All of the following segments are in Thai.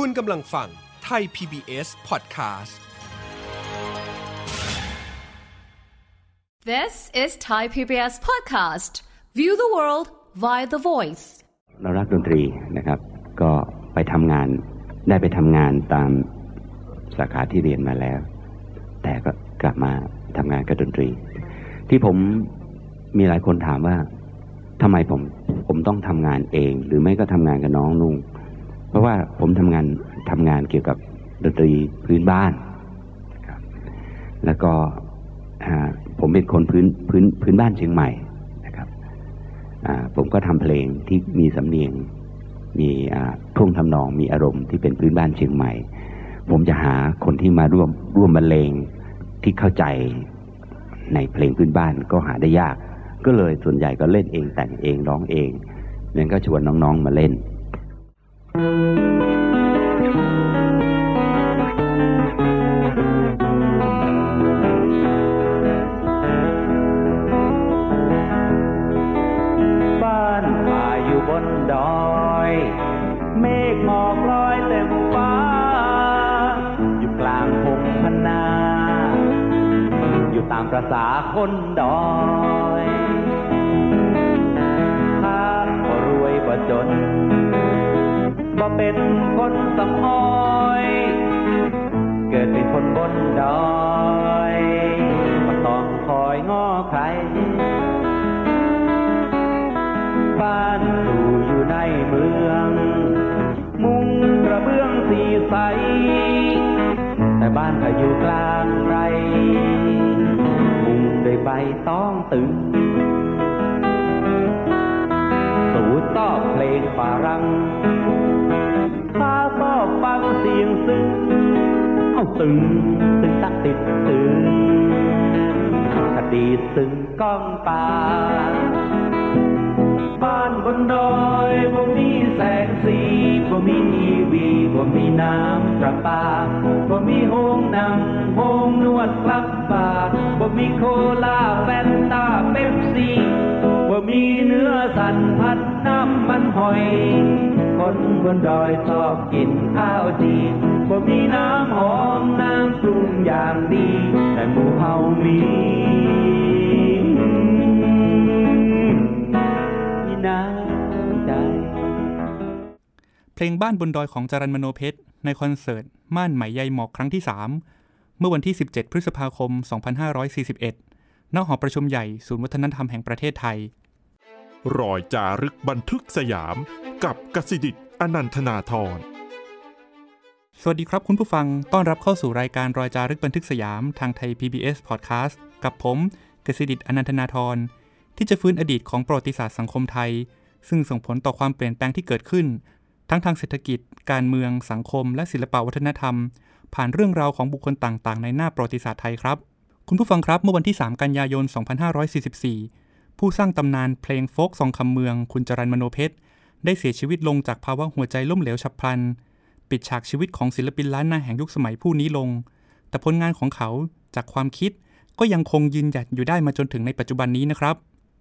คุณกำลังฟังไทย PBS Podcast This is Thai PBS Podcast. View the world via the voice. เรารักดนตรีนะครับ ก็ไปทำงาน ได้ไปทำงานตามสาขาที่เรียนมาแล้ว แต่ก็กลับมาทำงานกับดนตรี ที่ผมมีหลายคนถามว่าทำไมผมผมต้องทำงานเอง หรือไม่ก็ทำงานกับน้องนุ่ง เพราะว่าผมทำงานทำงานเกี่ยวกับดนตรีพื้นบ้านครับแล้วก็ผมเป็นคนพื้นพื้นพื้นบ้านเชียงใหม่นะครับผมก็ทำเพลงที่มีสำเนียงมีท่วงทำนองมีอารมณ์ที่เป็นพื้นบ้านเชียงใหม่ ผมจะหาคนที่มาร่วมร่วมบรรเลงที่เข้าใจในเพลงพื้นบ้านก็หาได้ยาก ก็เลยส่วนใหญ่ก็เล่นเองแต่งเองร้องเองนั้นก็ชวนน้องๆมาเล่น บ้านป่าอยู่บนดอย เมฆหมอกลอยเต็มฟ้า อยู่กลางพงพนา อยู่ตามประษาคนดอย เป็นคนสำออย เกิดเป็นคนบนดอยบ่ต้องคอยง้อใคร บ้านสู่อยู่ในเมือง มุงกระเบื้องสีใส แต่บ้านก็อยู่กลางไรมุงด้วยใบต้องตึงสู่ตอบเพลงฝรั่งข้ารัง เสียงซึ้งเอาตึงตึงตักติดตึงคดีซึ้งก้องป่าบ้านบนดอยบ่มีแสงสีบ่มีทีวีบ่มีน้ำประปาบ่มีโฮงหนังโฮงนวดคลับบาร์บ่มีโคลาแฟนตาเป๊ปซี่บ่มีเนื้อสันพัดน้ำมันหอย คนบนดอยชอบกินข้าวจีบ่มีน้ำหอมน้ำปรุงอย่างดี แต่หมู่เฮามีมีน้ำใจเพลงบ้านบนดอยของจารันมโนเพชร ในคอนเสิร์ต ม่านไหมใยหมอกครั้งที่ 3 เมื่อวันที่ 17 พฤษภาคม 2541ณหอประชุมใหญ่ศูนย์วัฒนธรรมแห่งประเทศไทย รอยจารึกบันทึกสยาม กับกสิดิตอนันทนาธรสวัสดีครับคุณผู้ฟัง ต้อนรับเข้าสู่รายการรอยจารึกบันทึกสยามทางไทย PBS Podcast กับผมกสิดิตอนันทนาธรที่จะฟื้นอดีตของประวัติศาสตร์สังคมไทย ซึ่งส่งผลต่อความเปลี่ยนแปลงที่เกิดขึ้น ทั้งทางเศรษฐกิจ การเมือง สังคม และศิลปวัฒนธรรม ผ่านเรื่องราวของบุคคลต่างๆ ในหน้าประวัติศาสตร์ไทยครับ คุณผู้ฟังครับ เมื่อวันที่ 3 กันยายน 2544 ผู้สร้างตำนานเพลงโฟกซองคำเมืองคุณจรันมโนเพชร ได้เสียชีวิตลงจากภาวะหัวใจล้มเหลวฉับพลัน ปิดฉากชีวิตของศิลปินล้านนาแห่งยุคสมัยผู้นี้ลง แต่ผลงานของเขาจากความคิดก็ยังคงยืนหยัดอยู่ได้มาจนถึงในปัจจุบันนี้นะครับ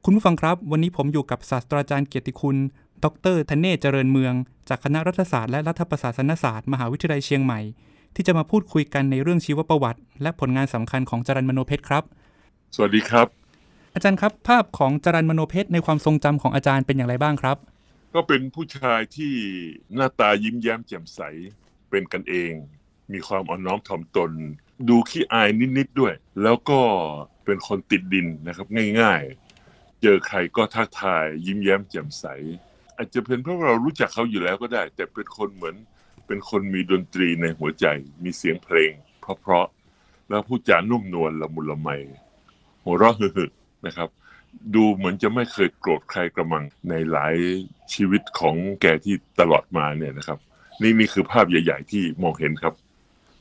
คุณผู้ฟังครับ วันนี้ผมอยู่กับศาสตราจารย์เกียรติคุณ ดรธเนศเจริญเมือง จากคณะรัฐศาสตร์และรัฐประศาสนศาสตร์ มหาวิทยาลัยเชียงใหม่ ที่จะมาพูดคุยกันในเรื่องชีวประวัติ และผลงานสำคัญของจรันมโนเพชรครับ สวัสดีครับ อาจารย์ครับ ภาพของจรันมโนเพชรในความทรงจำของอาจารย์เป็นอย่างไรบ้างครับ ก็เป็นผู้ชายที่หน้าตายิ้มแย้มแจ่มใสเป็นกันเอง มีความอ่อนน้อมถ่อมตน ดูขี้อายนิดๆด้วย แล้วก็เป็นคนติดดินนะครับง่ายๆ เจอใครก็ทักทายยิ้มแย้มแจ่มใส อาจจะเป็นเพราะเรารู้จักเขาอยู่แล้วก็ได้ แต่เป็นคนเหมือน เป็นคนมีดนตรีในหัวใจ มีเสียงเพลง เพราะๆแล้วพูดจานุ่มนวลละมุนละไมหัวเราะฮึๆ นะครับ ดูเหมือนจะไม่เคยโกรธใครกระมังในหลายชีวิตของแกที่ตลอดมาเนี่ยนะครับ นี่นี่คือภาพใหญ่ ๆ ที่มองเห็นครับ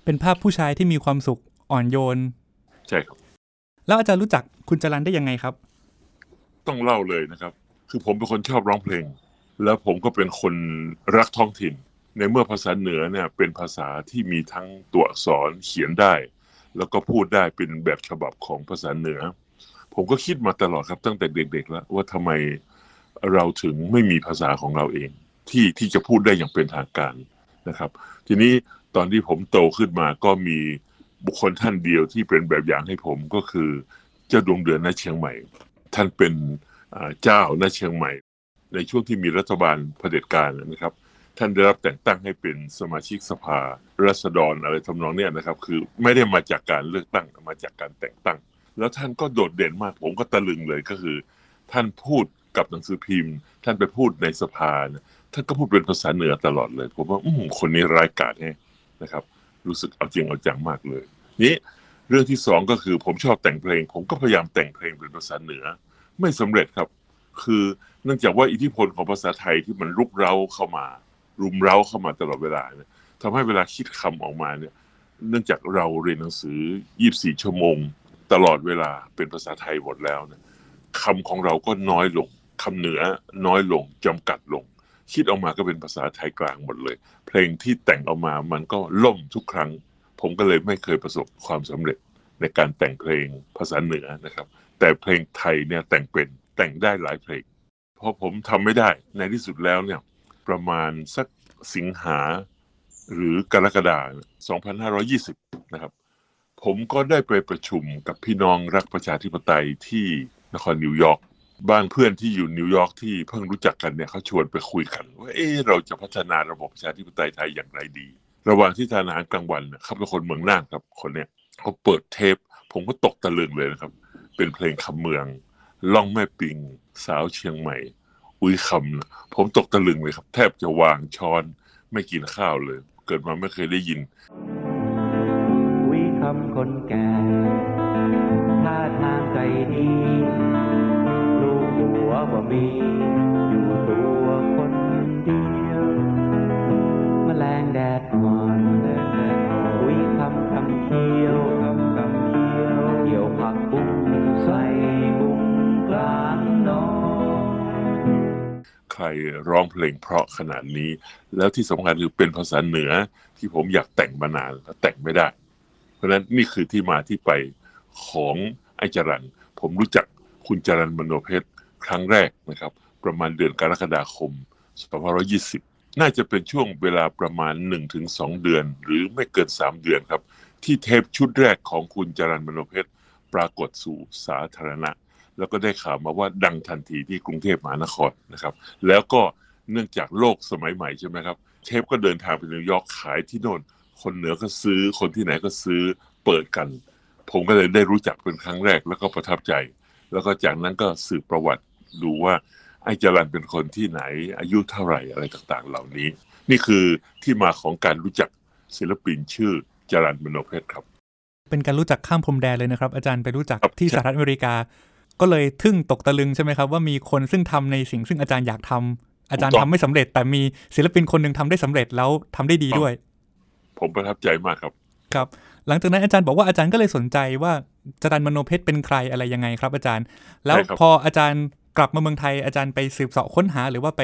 เป็นภาพผู้ชายที่มีความสุขอ่อนโยน ใช่ครับ แล้วอาจารย์รู้จักคุณจรันได้ยังไงครับ ต้องเล่าเลยนะครับ คือผมเป็นคนชอบร้องเพลง แล้วผมก็เป็นคนรักท้องถิ่น ในเมื่อภาษาเหนือเนี่ยเป็นภาษาที่มีทั้งตัวอักษรเขียนได้ แล้วก็พูดได้เป็นแบบฉบับของภาษาเหนือ ผมก็คิดมาตลอดครับตั้งแต่เด็กๆแล้ว ว่าทำไมเราถึงไม่มีภาษาของเราเอง ที่ที่จะพูดได้อย่างเป็นทางการนะครับ ทีนี้ตอนที่ผมโตขึ้นมาก็มีบุคคลท่านเดียวที่เป็นแบบอย่างให้ผมก็คือ เจ้าดวงเดือนณเชียงใหม่ ท่านเป็นอ่าเจ้าณเชียงใหม่ ในช่วงที่มีรัฐบาลเผด็จการนะครับ ท่านได้รับแต่งตั้งให้เป็นสมาชิกสภารัษฎรอะไรทำนองเนี้ยนะครับ คือไม่ได้มาจากการเลือกตั้งมาจากการแต่งตั้ง แล้วท่านก็โดดเด่นมาก ผมก็ตะลึงเลยก็คือ ท่านพูดกับหนังสือพิมพ์ ท่านไปพูดในสภานะท่านก็พูดเป็นภาษาเหนือตลอดเลย ผมว่าอืมคนนี้ร้ายกาจแฮะนะครับ รู้สึกเอาจริงเอาจังมากเลย นี้เรื่องที่สองก็คือผมชอบแต่งเพลง ผมก็พยายามแต่งเพลงเป็นภาษาเหนือ ไม่สำเร็จครับ คือเนื่องจากว่าอิทธิพลของภาษาไทยที่มันรุกเร้าเข้ามา รุมเร้าเข้ามาตลอดเวลาเนี่ยทำให้เวลาคิดคำออกมาเนี่ย เนื่องจากเราเรียนหนังสือ 24 ชั่วโมง ตลอดเวลาเป็นภาษาไทยหมดแล้วนี่ยคำของเราก็น้อยลงคำเหนือน้อยลงจำกัดลง คิดออกมาก็เป็นภาษาไทยกลางหมดเลย เพลงที่แต่งออกมามันก็ล่มทุกครั้ง ผมก็เลยไม่เคยประสบความสำเร็จในการแต่งเพลงภาษาเหนือนะครับ แต่เพลงไทยเนี่ยแต่งเป็นแต่งได้หลายเพลงพอผมทำไม่ได้ในที่สุดแล้วเนี่ยประมาณสักสิงหาหรือกรกฎาคม2520 นะครับ ผมก็ได้ไปประชุมกับพี่น้องรักประชาธิปไตยที่นครนิวยอร์กบ้านเพื่อนที่อยู่นิวยอร์กที่เพิ่งรู้จักกันเนี่ยเขาชวนไปคุยกันว่าเออเราจะพัฒนาระบบประชาธิปไตยไทยอย่างไรดี ระหว่างที่ทานอาหารกลางวันเนี่ยเขาเป็นคนเมืองน่านครับคนเนี้ยเขาเปิดเทป ผมก็ตกตะลึงเลยนะครับ เป็นเพลงคำเมือง ล่องแม่ปิง สาวเชียงใหม่ อุ้ยคำนะผมตกตะลึงเลยครับ แทบจะวางช้อนไม่กินข้าวเลย เกิดมาไม่เคยได้ยิน วิคนแก่ท่าทางใจดีลูกหัวบ่ามี อยู่ตัวคนเดียวมแมลงแดดอ่อนแดดแดดอ่อนวิคำคำเคี้ยวคำคำเคี้ยวเกี่ยวผักบุ้งใส่บุ้งกลางนองใครร้องเพลงเพราะขนาดนี้ แล้วที่สำคัญคือเป็นภาษาเหนือที่ผมอยากแต่งมานานแล้วแต่งไม่ได้ ราะฉะนั้นนี่คือที่มาที่ไปของไอ้จรันผมรู้จักคุณจรันมโนเพชรครั้งแรกนะครับ ประมาณเดือนกรกฎาคม2520 น่าจะเป็นช่วงเวลาประมาณ 1-2 เดือน หรือไม่เกิน 3 เดือนครับ ที่เทปชุดแรกของคุณจรันมโนเพชรปรากฏสู่สาธารณะ แล้วก็ได้ข่าวมาว่าดังทันทีที่กรุงเทพมหานครนะครับ แล้วก็เนื่องจากโลกสมัยใหม่ใช่ไหมครับ เทปก็เดินทางไปนิวยอร์กขายที่โน่น คนเหนือก็ซื้อ คนที่ไหนก็ซื้อเปิดกัน ผมก็เลยได้รู้จักเป็นครั้งแรกแล้วก็ประทับใจ แล้วก็จากนั้นก็สืบประวัติดูว่าไอ้จรันเป็นคนที่ไหน อายุเท่าไหร่อะไรต่างๆ เหล่านี้ นี่คือที่มาของการรู้จักศิลปินชื่อจรันมโนเพชรครับ เป็นการรู้จักข้ามพรมแดนเลยนะครับ อาจารย์ไปรู้จักครับที่ใช่สหรัฐอเมริกา ก็เลยทึ่งตกตะลึงใช่ไหมครับ ว่ามีคนซึ่งทำในสิ่งซึ่งอาจารย์อยากทำอาจารย์ทำไม่สำเร็จ แต่มีศิลปินคนหนึ่งทำได้สำเร็จแล้วทำได้ดีด้วย ผมประทับใจมากครับ ครับ หลังจากนั้นอาจารย์บอกว่าอาจารย์ก็เลยสนใจว่าจรันมโนเพชรเป็นใครอะไรยังไงครับ อาจารย์ แล้วใช่ครับพออาจารย์กลับมาเมืองไทยอาจารย์ไปสืบเสาะค้นหา หรือว่าไป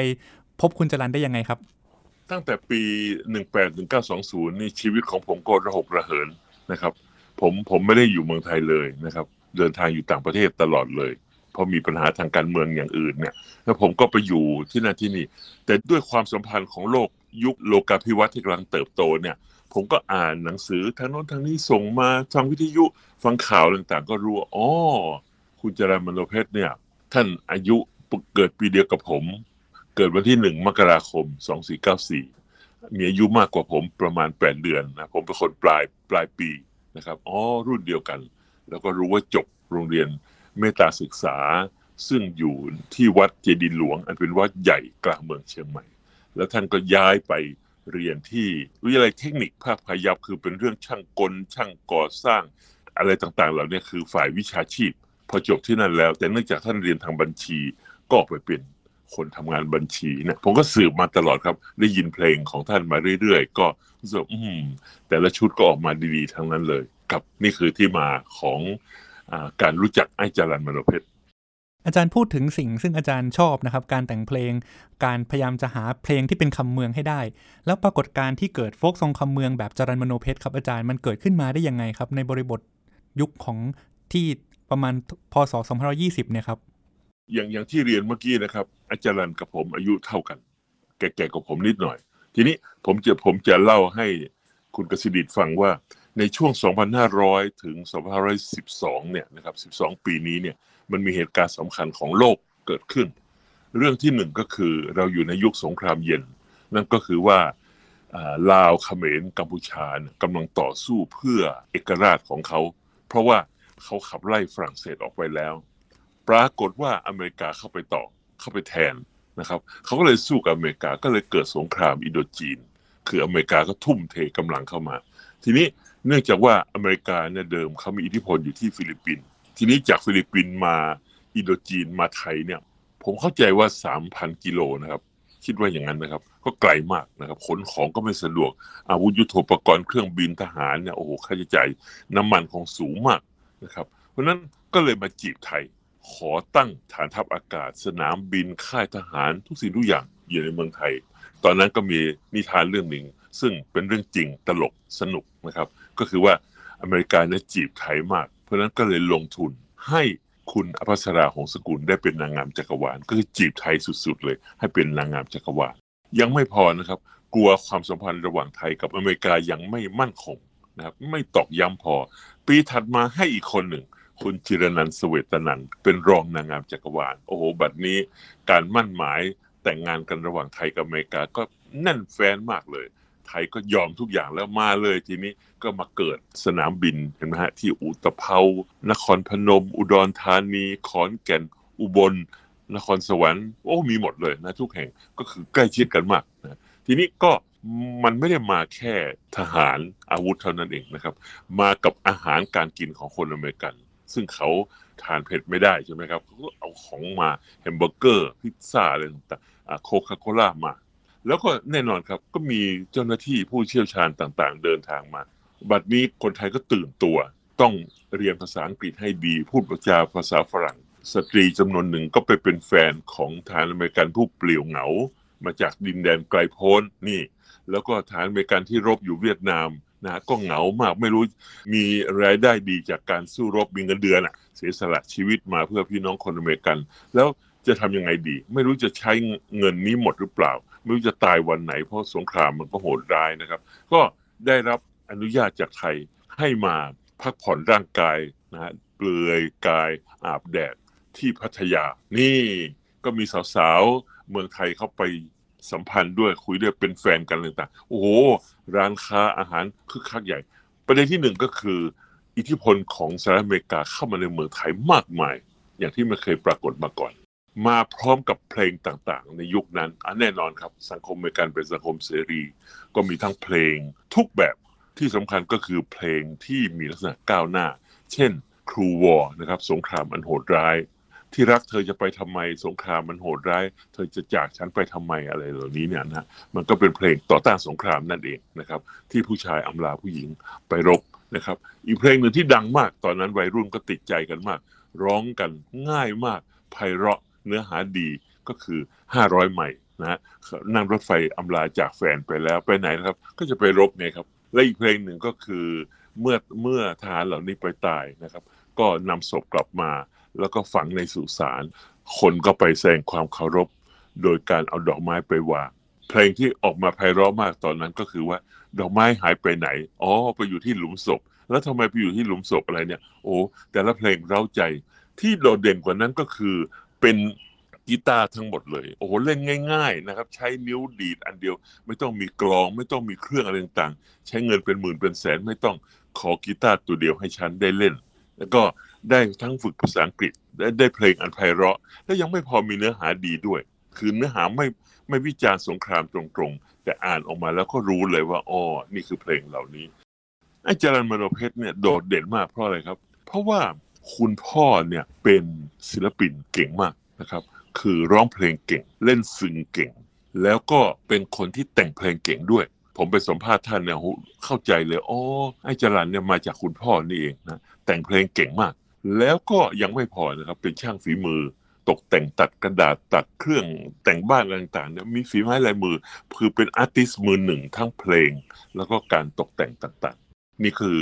พบคุณจรันได้ยังไงครับ ตั้งแต่ปี 18-1920 นี่ชีวิตของผมก็ระหกระเหินนะครับ ผมผมไม่ได้อยู่เมืองไทยเลยนะครับ เดินทางอยู่ต่างประเทศตลอดเลยเพราะมีปัญหาทางการเมืองอย่างอื่นเนี่ยแล้วผมก็ไปอยู่ที่นั่นที่นี่ แต่ด้วยความสัมพันธ์ของโลกยุคโลกาภิวัตน์ที่กำลังเติบโตเนี่ย ผมก็อ่านหนังสือทางโน้นทางนี้ส่งมาฟังวิทยุฟังข่าวต่างๆ ก็รู้ว่าอ๋อคุณจรัญมโนเพชรเนี่ย ท่านอายุเกิดปีเดียวกับผม เกิดวันที่หนึ่งมกราคม2494มีอายุมากกว่าผมประมาณ8เดือนนะผมเป็นคนปลายปลายปีนะครับอ๋อรุ่นเดียวกัน แล้วก็รู้ว่าจบโรงเรียนเมตตาศึกษา ซึ่งอยู่ที่วัดเจดีหลวง อันเป็นวัดใหญ่กลางเมืองเชียงใหม่ แล้วท่านก็ย้ายไป เรียนที่วิทยาลัยเทคนิคภาคพยัพคือเป็นเรื่องช่างกล ช่างก่อสร้าง อะไรต่างๆ เหล่านี้คือฝ่ายวิชาชีพ พอจบที่นั่นแล้ว แต่เนื่องจากท่านเรียนทางบัญชี ก็ออกไปเป็นคนทำงานบัญชีเนี่ยผมก็สืบมาตลอดครับ ได้ยินเพลงของท่านมาเรื่อยๆ ก็รู้สึกอืมแต่ละชุดก็ออกมาดีๆ ทั้งนั้นเลย ครับนี่คือที่มาของอการรู้จักไอ้จรันมโนเพชร อาจารย์พูดถึงสิ่งซึ่งอาจารย์ชอบนะครับ การแต่งเพลง การพยายามจะหาเพลงที่เป็นคำเมืองให้ได้ แล้วปรากฏการที่เกิดโฟกซองคำเมืองแบบจรันมโนเพชรครับอาจารย์มันเกิดขึ้นมาได้ยังไงครับ ในบริบทยุคของที่ประมาณพศ2520 เนี่ยครับ อย่างอย่างที่เรียนเมื่อกี้นะครับ อาจารย์กับผมอายุเท่ากัน แก่ๆกับผมนิดหน่อย ทีนี้ผมจะผมจะเล่าให้คุณกสิดิตฟังว่า ในช่วง 2,500 ถึง 2,512 เนี่ยนะครับ 12 ปีนี้เนี่ยมันมีเหตุการณ์สำคัญของโลกเกิดขึ้น เรื่องที่หนึ่งก็คือเราอยู่ในยุคสงครามเย็น นั่นก็คือว่าลาวเขมรกัมพูชานกำลังต่อสู้เพื่อเอกราชของเขา เพราะว่าเขาขับไล่ฝรั่งเศสออกไปแล้ว ปรากฏว่าอเมริกาเข้าไปต่อเข้าไปแทนนะครับเขาก็เลยสู้กับอเมริกาก็เลยเกิดสงครามอินโดจีน คืออเมริกาก็ทุ่มเทกำลังเข้ามา ทีนี้ เนื่องจากว่าอเมริกาเนี่ยเดิมเขามีอิทธิพลอยู่ที่ฟิลิปปินส์ทีนี้จากฟิลิปปินส์มาอินโดจีนมาไทยเนี่ย ผมเข้าใจว่า 3,000 กิโลนะครับ คิดว่าอย่างนั้นนะครับ ก็ไกลมากนะครับขนของก็ไม่สะดวก อาวุธยุโทโธปกรณ์เครื่องบินทหารเนี่ยโอ้โหค่าใช้จ่ายน้ำมันของสูงมากนะครับ เพราะฉะนั้นก็เลยมาจีบไทย ขอตั้งฐานทัพอากาศ สนามบินค่ายทหารทุกสิ่งทุกอย่างอยู่ในเมืองไทย ตอนนั้นก็มีนิทานเรื่องหนึ่งซึ่งเป็นเรื่องจริงตลกสนุกนะครับ ก็คือว่าอเมริกาเนี่ยจีบไทยมาก เพราะนั้นก็เลยลงทุนให้คุณอภัสราหงสกุลได้เป็นนางงามจักรวาล ก็คือจีบไทยสุดๆเลย ให้เป็นนางงามจักรวาล ยังไม่พอนะครับ กลัวความสัมพันธ์ระหว่างไทยกับอเมริกายังไม่มั่นคงนะครับไม่ตอกย้ำพอ ปีถัดมาให้อีกคนหนึ่ง คุณจิรนันสเวตนันเป็นรองนางงามจักรวาล โอ้โห บัดนี้การมั่นหมายแต่งงานกันระหว่างไทยกับอเมริกาก็แน่นแฟนมากเลย ไทยก็ยอมทุกอย่างแล้วมาเลยทีนี้ก็มาเกิดสนามบินเห็นไหมฮะที่อุตภเปานครพนม อุดรธานีขอนแก่นอุบล นครสวรรค์โอ้มีหมดเลยนะทุกแห่งก็คือใกล้ชิดกันมากนะทีนี้ก็มันไม่ได้มาแค่ทหารอาวุธเท่านั้นเองนะครับ มากับอาหารการกินของคนอเมริกัน ซึ่งเขาทานเผ็ดไม่ได้ใช่ไหมครับเขาก็เอาของมาแฮมเบอร์เกอร์พิซซ่าอะไรต่างๆโคคาโคล่ามา แล้วก็แน่นอนครับก็มีเจ้าหน้าที่ผู้เชี่ยวชาญต่างๆ เดินทางมา บัดนี้คนไทยก็ตื่นตัว ต้องเรียนภาษาอังกฤษให้ดี พูดจาภาษาฝรั่ง สตรีจำนวนหนึ่งก็ไปเป็นแฟนของทหารอเมริกันผู้เปลี่ยวเหงา มาจากดินแดนไกลโพ้นนี่ แล้วก็ทหารอเมริกันที่รบอยู่เวียดนามนะก็เหงามากไม่รู้มีรายได้ดีจากการสู้รบมีเงินเดือนอะเสียสละชีวิตมาเพื่อพี่น้องคนอเมริกัน แล้ว จะทำยังไงดี ไม่รู้จะใช้เงินนี้หมดหรือเปล่า ไม่รู้จะตายวันไหนเพราะสงครามมันก็โหดร้ายนะครับ ก็ได้รับอนุญาตจากไทยให้มาพักผ่อนร่างกายนะฮะเปลือยกายอาบแดดที่พัทยา นี่ก็มีสาวๆ เมืองไทยเข้าไปสัมพันธ์ด้วยคุยด้วยเป็นแฟนกันต่างๆโอ้โห ร้านค้าอาหารคึกคักใหญ่ ประเด็นที่หนึ่งก็คือ อิทธิพลของสหรัฐอเมริกาเข้ามาในเมืองไทยมากมาย อย่างที่ไม่เคยปรากฏมาก่อน มาพร้อมกับเพลงต่างๆ ในยุคนั้นอันแน่นอนครับ สังคมอเมริกันเป็นสังคมเสรี ก็มีทั้งเพลงทุกแบบที่สำคัญก็คือเพลงที่มีลักษณะก้าวหน้า เช่นครูวอร์นะครับสงครามอันโหดร้าย ที่รักเธอจะไปทำไมสงครามมันโหดร้าย เธอจะจากฉันไปทำไมอะไรเหล่านี้เนี่ยนะมันก็เป็นเพลงต่อต้านสงครามนั่นเองนะครับ ที่ผู้ชายอำลาผู้หญิงไปรบนะครับ อีกเพลงหนึ่งที่ดังมากตอนนั้นวัยรุ่นก็ติดใจกันมาก ร้องกันง่ายมากไพเราะ เนื้อหาดีก็คือ 500ใหม่นะฮะนั่งรถไฟอำลาจากแฟนไปแล้วไปไหนนะครับ ก็จะไปรบไงครับ และอีกเพลงหนึ่งก็คือเมื่อเมื่อทหารเหล่านี้ไปตายนะครับ ก็นำศพกลับมา แล้วก็ฝังในสุสาน คนก็ไปแสดงความเคารพ โดยการเอาดอกไม้ไปวางเพลงที่ออกมาไพเราะมากตอนนั้นก็คือว่า ดอกไม้หายไปไหน อ๋อ ไปอยู่ที่หลุมศพ แล้วทำไมไปอยู่ที่หลุมศพอะไรเนี่ย โอ้ แต่ละเพลงเร้าใจ ที่โดดเด่นกว่านั้นก็คือ เป็นกีตาร์ทั้งหมดเลย โอ้โหเล่นง่ายๆนะครับ ใช้นิ้วดีดอันเดียว ไม่ต้องมีกลอง ไม่ต้องมีเครื่องอะไรต่างๆ ใช้เงินเป็นหมื่นเป็นแสนไม่ต้องขอกีตาร์ตัวเดียวให้ฉันได้เล่น แล้วก็ได้ทั้งฝึกภาษาอังกฤษได้ได้เพลงอันไพเราะ และยังไม่พอมีเนื้อหาดีด้วย คือเนื้อหาไม่ไม่วิจารณ์สงครามตรงๆ แต่อ่านออกมาแล้วก็รู้เลยว่าอ๋อนี่คือเพลงเหล่านี้ไอ้จรันมโนเพชรเนี่ยโดดเด่นมากเพราะอะไรครับ เพราะว่า คุณพ่อเนี่ยเป็นศิลปินเก่งมากนะครับ คือร้องเพลงเก่ง เล่นซึ้งเก่ง แล้วก็เป็นคนที่แต่งเพลงเก่งด้วย ผมไปสัมภาษณ์ท่านเนี่ยเข้าใจเลยอ๋อไอ้จรันเนี่ยมาจากคุณพ่อนี่เองนะแต่งเพลงเก่งมาก แล้วก็ยังไม่พอนะครับเป็นช่างฝีมือตกแต่งตัดกระดาษตัดเครื่องแต่งบ้านต่างๆเนี่ยมีฝีไม้ลายมือ คือเป็นอาร์ติสมือหนึ่งทั้งเพลง แล้วก็การตกแต่งต่างๆ นี่คือ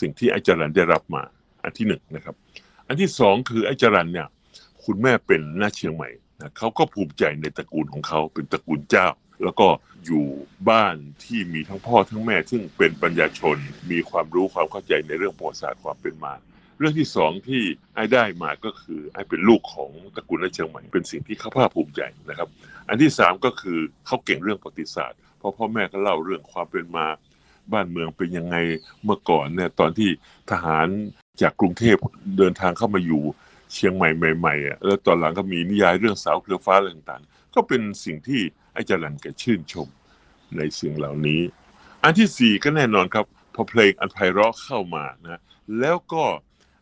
สิ่งที่ไอ้จรันได้รับมา อันที่หนึ่งนะครับ อันที่สองคือไอ้จรันเนี่ย คุณแม่เป็นหน้าเชียงใหม่นะเขาก็ภูมิใจในตระกูลของเขาเป็นตระกูลเจ้า แล้วก็อยู่บ้านที่มีทั้งพ่อทั้งแม่ ซึ่งเป็นปัญญาชน มีความรู้ความเข้าใจในเรื่องประวัติศาสตร์ความเป็นมาเรื่องที่สองที่ไอ้ได้มาก็คือไอ้เป็นลูกของตระกูลราเชียงใหม่เป็นสิ่งที่เขาภาคภูมิใจนะครับ อันที่สามก็คือเขาเก่งเรื่องประวัติศาสตร์เพราะพ่อแม่ก็เล่าเรื่องความเป็นมา บ้านเมืองเป็นยังไงเมื่อก่อนเนี่ยตอนที่ทหาร จากกรุงเทพเดินทางเข้ามาอยู่เชียงใหม่ใหม่ๆอะแล้วตอนหลังก็มีนิยายเรื่องสาวเครือฟ้าอะไรต่างๆ ก็เป็นสิ่งที่ไอ้จรันแกชื่นชมในสิ่งเหล่านี้ อันที่สี่ก็แน่นอนครับ พอเพลงอันไพเราะเข้ามานะแล้วก็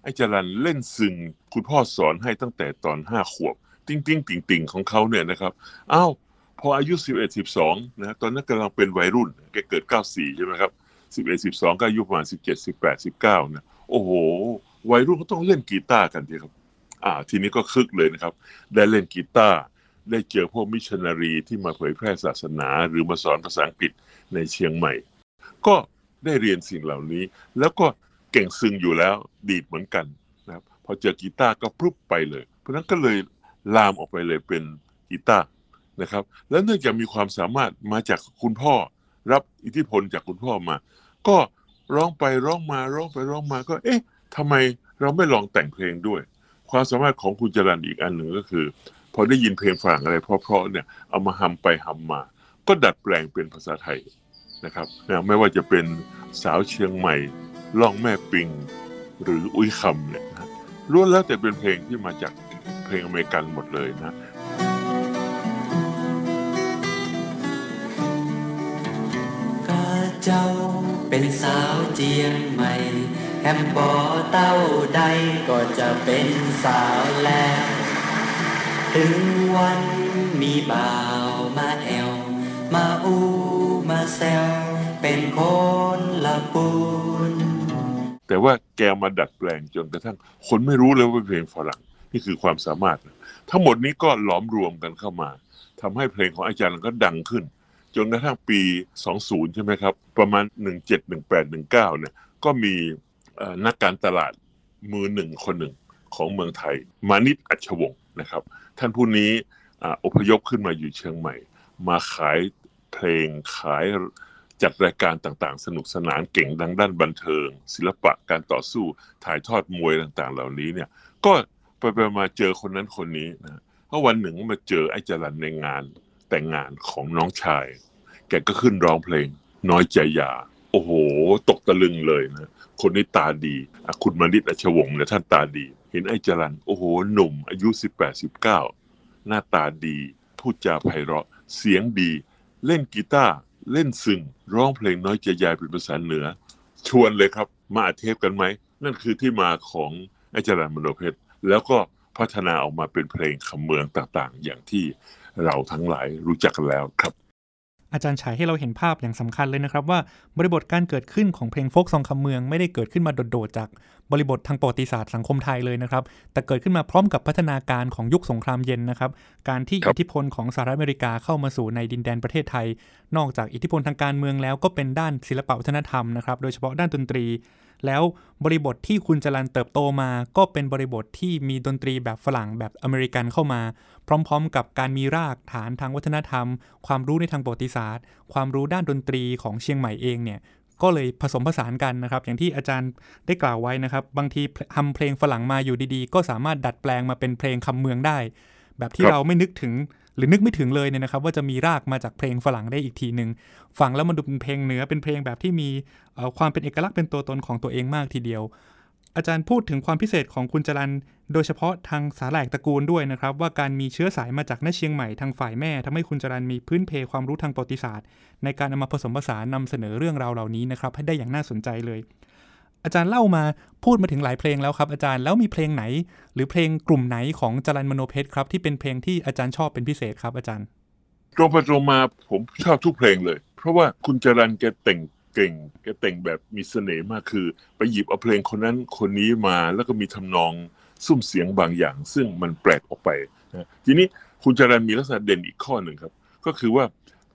ไอ้จรัลเล่นซึงคุณพ่อสอนให้ตั้งแต่ตอนห้าขวบ ติ้งติ้งติ่งติ่งของเขาเนี่ยนะครับอ้าวพออายุ 11 12นะตอนนั้นกำลังเป็นวัยรุ่นแกเกิด 94 ใช่ไหมครับ 11 12 ก็อายุประมาณ 17 18 19นะ โอ้โห วัยรุ่นก็ต้องเล่นกีตาร์กันทีครับ อ่า ทีนี้ก็คึกเลยนะครับ ได้เล่นกีตาร์ได้เจอพวกมิชชันนารีที่มาเผยแพร่ศาสนา หรือมาสอนภาษาอังกฤษในเชียงใหม่ ก็ได้เรียนสิ่งเหล่านี้ แล้วก็เก่งซึงอยู่แล้วดีดเหมือนกันนะครับ พอเจอกีตาร์ก็พรุบไปเลย เพราะฉะนั้นก็เลยลามออกไปเลยเป็นกีตาร์นะครับ แล้วเนื่องจากมีความสามารถมาจากคุณพ่อ รับอิทธิพลจากคุณพ่อมา ก็ ร้องไปร้องมาร้องไปร้องมาก็ เอ๊ะทำไมเราไม่ลองแต่งเพลงด้วย ความสามารถของคุณจรันอีกอันหนึ่งก็คือ พอได้ยินเพลงฝรั่งอะไรเพราะๆเนี่ยเอามาฮัมไปฮัมมา ก็ดัดแปลงเป็นภาษาไทยนะครับนะไม่ว่าจะเป็นสาวเชียงใหม่ล่องแม่ปิง หรืออุ้ยคำเนี่ยนะล้วนแล้วแต่เป็นเพลงที่มาจากเพลงอเมริกันหมดเลยนะก็เจ้า เป็นสาวเจียงใหม่แฮมบอเต้าใดก็จะเป็นสาวแล้ว ถึงวันมีบ่าวมาแอว มาอูมาแซว เป็นคนละปูน แต่ว่าแกมาดัดแปลงจนกระทั่ง คนไม่รู้เลยว่าเป็นเพลงฝรั่ง นี่คือความสามารถทั้งหมดนี้ก็หลอมรวมกันเข้ามาทำให้เพลงของอาจารย์ก็ดังขึ้น จนกระทั่งปี 20 ใช่ไหมครับ ประมาณ 17 18 19เนี่ยก็มีนักการตลาดมือหนึ่งคนหนึ่งของเมืองไทย มานิดอัชวงศ์นะครับ ท่านผู้นี้อ่าอพยพขึ้นมาอยู่เชียงใหม่ มาขายเพลงขายจัดรายการต่างๆ สนุกสนานเก่งดังด้านบันเทิง ศิลปะการต่อสู้ถ่ายทอดมวยต่างๆ เหล่านี้เนี่ยก็ไปไปมาเจอคนนั้นคนนี้นะเพราะวันหนึ่งมาเจอไอ้จรันในงาน แต่งงานของน้องชาย แกก็ขึ้นร้องเพลง น้อยใจยา โอ้โห ตกตะลึงเลยนะ คนนี้ตาดี คุณมานิตอัชวงศ์เนี่ยท่านตาดี เห็นไอ้จรันโอ้โห หนุ่ม อายุ 18 19 หน้าตาดี พูดจาไพเราะ เสียงดี เล่นกีตาร์ เล่นซึ่ง ร้องเพลงน้อยใจยายเป็นภาษาเหนือ ชวนเลยครับ มาอเทปกันไหม นั่นคือที่มาของไอ้จรันมโนเพชร แล้วก็พัฒนาออกมาเป็นเพลงคำเมืองต่างๆ อย่างที่ เราทั้งหลายรู้จักกันแล้วครับ อาจารย์ฉายให้เราเห็นภาพอย่างสำคัญเลยนะครับ ว่าบริบทการเกิดขึ้นของเพลงโฟกซองคำเมืองไม่ได้เกิดขึ้นมาโดดๆจากบริบททางประวัติศาสตร์สังคมไทยเลยนะครับ แต่เกิดขึ้นมาพร้อมกับพัฒนาการของยุคสงครามเย็นนะครับ การที่อิทธิพลของสหรัฐอเมริกาเข้ามาสู่ในดินแดนประเทศไทย นอกจากอิทธิพลทางการเมืองแล้วก็เป็นด้านศิลปวัฒนธรรมนะครับ โดยเฉพาะด้านดนตรี แล้วบริบทที่คุณจรันเติบโตมา ก็เป็นบริบทที่มีดนตรีแบบฝรั่งแบบอเมริกันเข้ามา พร้อมๆ กับการมีรากฐานทางวัฒนธรรม ความรู้ในทางประวัติศาสตร์ ความรู้ด้านดนตรีของเชียงใหม่เองเนี่ยก็เลยผสมผสานกันนะครับ อย่างที่อาจารย์ได้กล่าวไว้นะครับ บางทีทำเพลงฝรั่งมาอยู่ดีๆ ก็สามารถดัดแปลงมาเป็นเพลงคำเมืองได้ แบบที่เราไม่นึกถึง หรือนึกไม่ถึงเลยเนี่ยนะครับ ว่าจะมีรากมาจากเพลงฝรั่งได้อีกทีหนึ่งฟังแล้วมันดูเป็นเพลงเหนือเป็นเพลงแบบที่มีความเป็นเอกลักษณ์เป็นตัวตนของตัวเองมากทีเดียว อาจารย์พูดถึงความพิเศษของคุณจรันโดยเฉพาะทางสาแหลกตระกูลด้วยนะครับ ว่าการมีเชื้อสายมาจากแม่เชียงใหม่ทางฝ่ายแม่ทำให้คุณจรันมีพื้นเพความรู้ทางประวัติศาสตร์ ในการนำมาผสมผสานนำเสนอเรื่องราวเหล่านี้นะครับให้ได้อย่างน่าสนใจเลย อาจารย์เล่ามาพูดมาถึงหลายเพลงแล้วครับ อาจารย์แล้วมีเพลงไหน หรือเพลงกลุ่มไหนของจรันมโนเพชรครับ ที่เป็นเพลงที่อาจารย์ชอบเป็นพิเศษครับ อาจารย์ตรงไปตรงมาผมชอบทุกเพลงเลย เพราะว่าคุณจรันแกแต่งเก่งแกแต่งแบบมีเสน่ห์มากคือ ไปหยิบเอาเพลงคนนั้นคนนี้มาแล้วก็มีทำนองซุ้มเสียงบางอย่าง ซึ่งมันแปลกออกไปนะทีนี้คุณจรันมีลักษณะเด่นอีกข้อหนึ่งครับ ก็คือว่า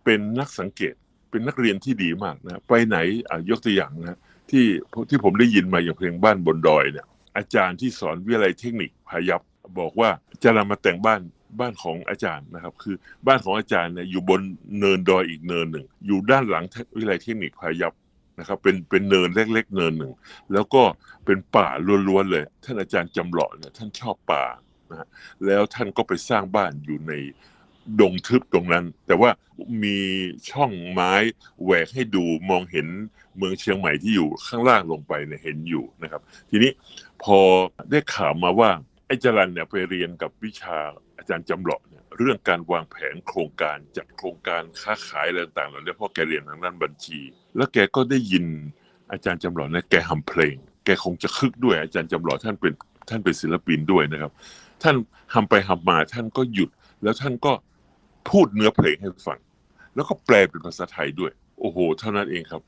เป็นนักสังเกตเป็นนักเรียนที่ดีมากนะไปไหนอะยกตัวอย่างนะ ที่ที่ผมได้ยินมาอย่างเพลงบ้านบนดอยเนี่ยอาจารย์ที่สอนวิทยาลัยเทคนิคพายัพบอกว่าจรันมาแต่งบ้านบ้านของอาจารย์นะครับ คือบ้านของอาจารย์เนี่ยอยู่บนเนินดอยอีกเนินหนึ่ง อยู่ด้านหลังวิทยาลัยเทคนิคพายัพนะครับเป็นเป็นเนินเล็ก ๆ เนินหนึ่ง แล้วก็เป็นป่าล้วนๆเลย ท่านอาจารย์จำหลาะเนี่ยท่านชอบป่านะแล้วท่านก็ไปสร้างบ้านอยู่ใน ดงทึบตรงนั้น แต่ว่ามีช่องไม้แหวกให้ดูมองเห็นเมืองเชียงใหม่ที่อยู่ข้างล่างลงไปเนี่ยเห็นอยู่นะครับ ทีนี้พอได้ข่าวมาว่าไอ้จรันเนี่ยไปเรียนกับวิชาอาจารย์จำเหลาะเนี่ยเรื่องการวางแผนโครงการจัดโครงการค้าขายอะไรต่างๆเหล่านี้เพราะแกเรียนทางด้านบัญชี แล้วแกก็ได้ยินอาจารย์จำเหลาะเนี่ยแกทำเพลง แกคงจะคึกด้วยอาจารย์จำเหลาะท่านเป็นท่านเป็นศิลปินด้วยนะครับ ท่านทำไปทำมาท่านก็หยุดแล้วท่านก็ พูดเนื้อเพลงให้ฟัง แล้วก็แปลเป็นภาษาไทยด้วย โอ้โห เท่านั้นเองครับ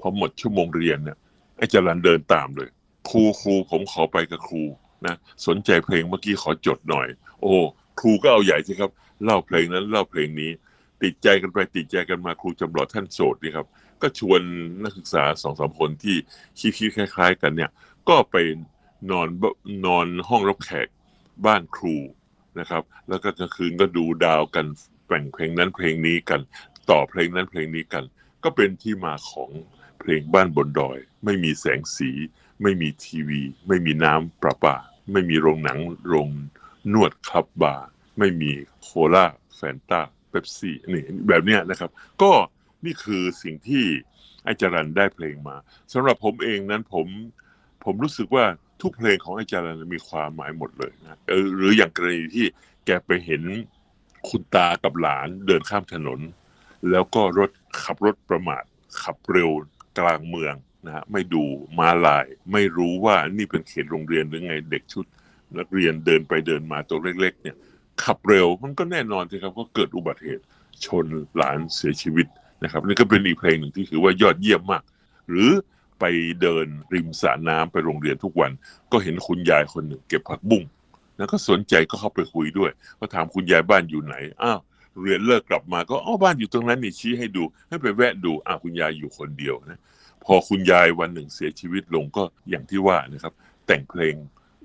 พอหมดชั่วโมงเรียนเนี่ยไอ้จรันเดินตามเลย ครูครูผมขอไปกับครูนะสนใจเพลงเมื่อกี้ขอจดหน่อย โอ้ครูก็เอาใหญ่สิครับ เล่าเพลงนั้นเล่าเพลงนี้ ติดใจกันไปติดใจกันมาครูจำหลอดท่านโสดนี่ครับ ก็ชวนนักศึกษาสองสามคนที่คิดๆคล้าย ๆ กันเนี่ย ก็ไปนอนนอนห้องรับแขกบ้านครูนะครับ แล้วก็กลางคืนก็ดูดาวกัน แต่งเพลงนั้นเพลงนี้กัน ต่อเพลงนั้นเพลงนี้กัน ก็เป็นที่มาของเพลงบ้านบนดอย ไม่มีแสงสี ไม่มีทีวี ไม่มีน้ำประปา ไม่มีโรงหนังโรงนวดคลับบาร์ไม่มีโคลาแฟนตาเบปซี่นี่แบบเนี้ยนะครับ ก็นี่คือสิ่งที่ไอจารันได้เพลงมาสำหรับผมเองนั้นผมผมรู้สึกว่าทุกเพลงของไอจารันมีความหมายหมดเลยนะเออหรืออย่างกรณีที่แกไปเห็น คุณตากับหลานเดินข้ามถนน แล้วก็รถขับรถประมาท ขับเร็วกลางเมืองนะฮะไม่ดูมาลาย ไม่รู้ว่านี่เป็นเขตโรงเรียนหรือไงเด็กชุด นักเรียนเดินไปเดินมาตัวเล็ก ๆ เนี่ย ขับเร็วมันก็แน่นอนสิครับก็เกิดอุบัติเหตุชนหลานเสียชีวิตนะครับนี่ก็เป็นอีกเพลงหนึ่งที่ถือว่ายอดเยี่ยมมาก หรือไปเดินริมสระน้ำไปโรงเรียนทุกวัน ก็เห็นคุณยายคนหนึ่งเก็บผักบุ้ง แล้วก็สนใจก็เข้าไปคุยด้วยก็ถามคุณยายบ้านอยู่ไหนอ้าวเรียนเลิกกลับมาก็อ้อบ้านอยู่ตรงนั้นนี่ชี้ให้ดู ให้ไปแวะดูอ้าวคุณยายอยู่คนเดียวนะพอคุณยายวันหนึ่งเสียชีวิตลงก็อย่างที่ว่านะครับ แต่งเพลง